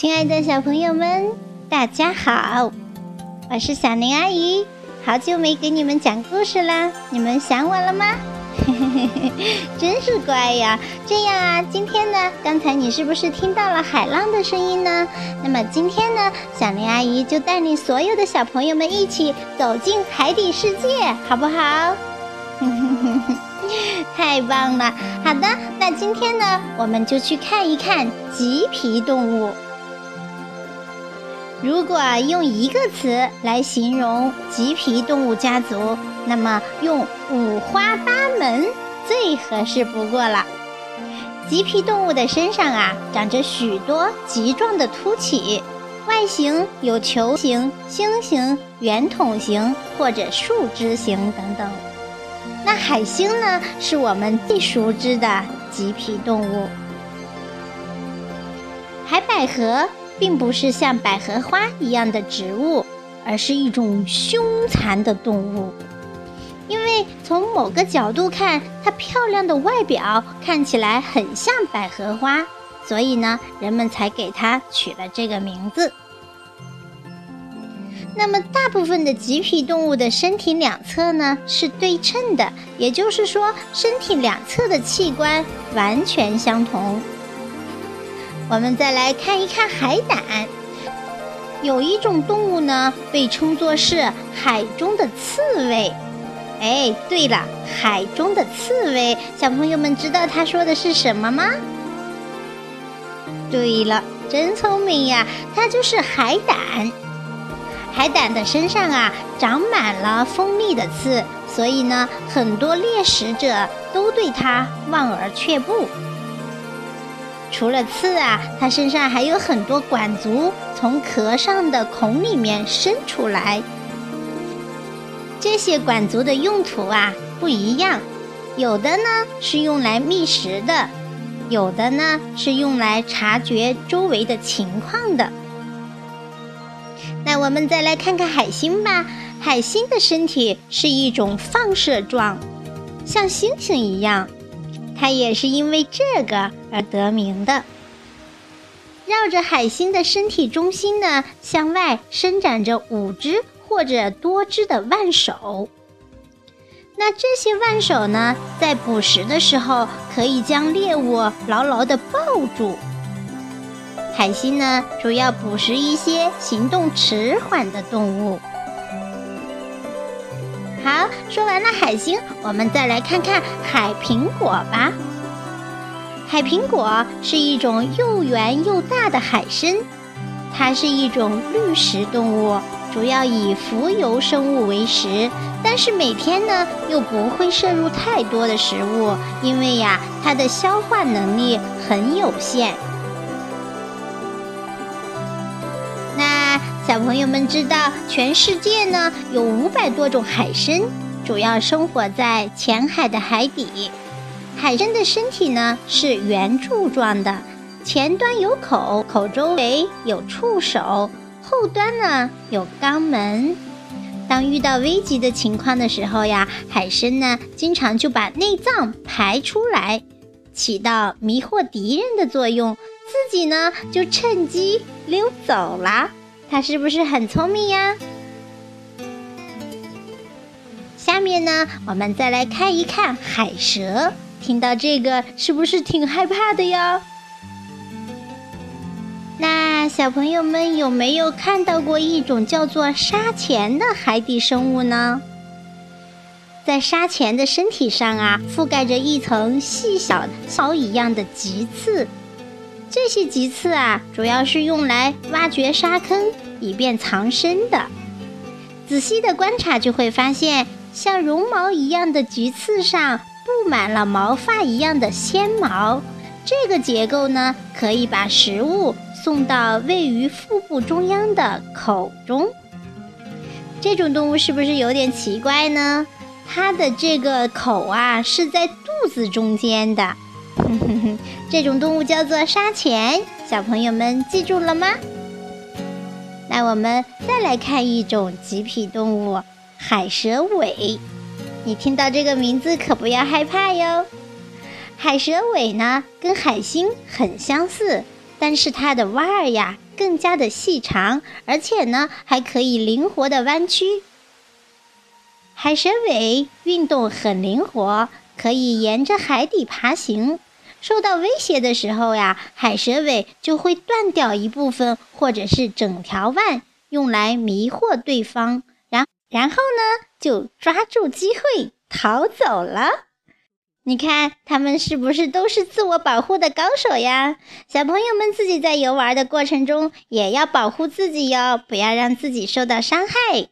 亲爱的小朋友们，大家好，我是小林阿姨，好久没给你们讲故事啦，你们想我了吗？真是乖呀！这样啊，今天呢，刚才你是不是听到了海浪的声音呢？那么今天呢，小林阿姨就带领所有的小朋友们一起走进海底世界，好不好？太棒了！好的，那今天呢，我们就去看一看棘皮动物。如果用一个词来形容棘皮动物家族，那么用五花八门最合适不过了。棘皮动物的身上啊，长着许多棘状的凸起，外形有球形、星形、圆筒形或者树枝形等等。那海星呢，是我们最熟知的棘皮动物。海百合。并不是像百合花一样的植物，而是一种凶残的动物。因为从某个角度看，它漂亮的外表看起来很像百合花，所以呢，人们才给它取了这个名字。那么，大部分的棘皮动物的身体两侧呢是对称的，也就是说，身体两侧的器官完全相同。我们再来看一看海胆，有一种动物呢，被称作是海中的刺猬。哎，对了，海中的刺猬，小朋友们知道他说的是什么吗？对了，真聪明呀，它就是海胆。海胆的身上啊，长满了锋利的刺，所以呢，很多猎食者都对它望而却步。除了刺啊，它身上还有很多管足，从壳上的孔里面伸出来。这些管足的用途啊不一样，有的呢是用来觅食的，有的呢是用来察觉周围的情况的。那我们再来看看海星吧。海星的身体是一种放射状，像星星一样。它也是因为这个而得名的。绕着海星的身体中心呢，向外伸展着五只或者多只的腕手。那这些腕手呢，在捕食的时候可以将猎物牢牢地抱住。海星呢，主要捕食一些行动迟缓的动物。说完了海星，我们再来看看海苹果吧。海苹果是一种又圆又大的海参，它是一种绿食动物，主要以浮游生物为食，但是每天呢又不会摄入太多的食物，因为呀，它的消化能力很有限。小朋友们知道，全世界呢有五百多种海参，主要生活在浅海的海底。海参的身体呢是圆柱状的，前端有口，口周围有触手，后端呢有肛门。当遇到危急的情况的时候呀，海参呢经常就把内脏排出来，起到迷惑敌人的作用，自己呢就趁机溜走了。它是不是很聪明呀？下面呢，我们再来看一看海蛇。听到这个，是不是挺害怕的呀？那小朋友们有没有看到过一种叫做沙钱的海底生物呢？在沙钱的身体上啊，覆盖着一层细小草一样的棘刺。这些棘刺啊，主要是用来挖掘沙坑，以便藏身的。仔细的观察就会发现，像绒毛一样的棘刺上布满了毛发一样的纤毛。这个结构呢，可以把食物送到位于腹部中央的口中。这种动物是不是有点奇怪呢？它的这个口啊，是在肚子中间的。哼哼哼这种动物叫做沙钱，小朋友们记住了吗？那我们再来看一种棘皮动物——海蛇尾。你听到这个名字可不要害怕哟。海蛇尾呢，跟海星很相似，但是它的腕儿呀更加的细长，而且呢还可以灵活的弯曲。海蛇尾运动很灵活，可以沿着海底爬行。受到威胁的时候呀，海蛇尾就会断掉一部分或者是整条腕，用来迷惑对方。然然后呢，就抓住机会逃走了。你看，他们是不是都是自我保护的高手呀？小朋友们自己在游玩的过程中也要保护自己哟，不要让自己受到伤害。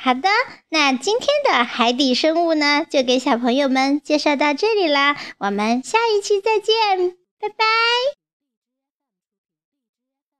好的，那今天的海底生物呢，就给小朋友们介绍到这里啦。我们下一期再见，拜拜。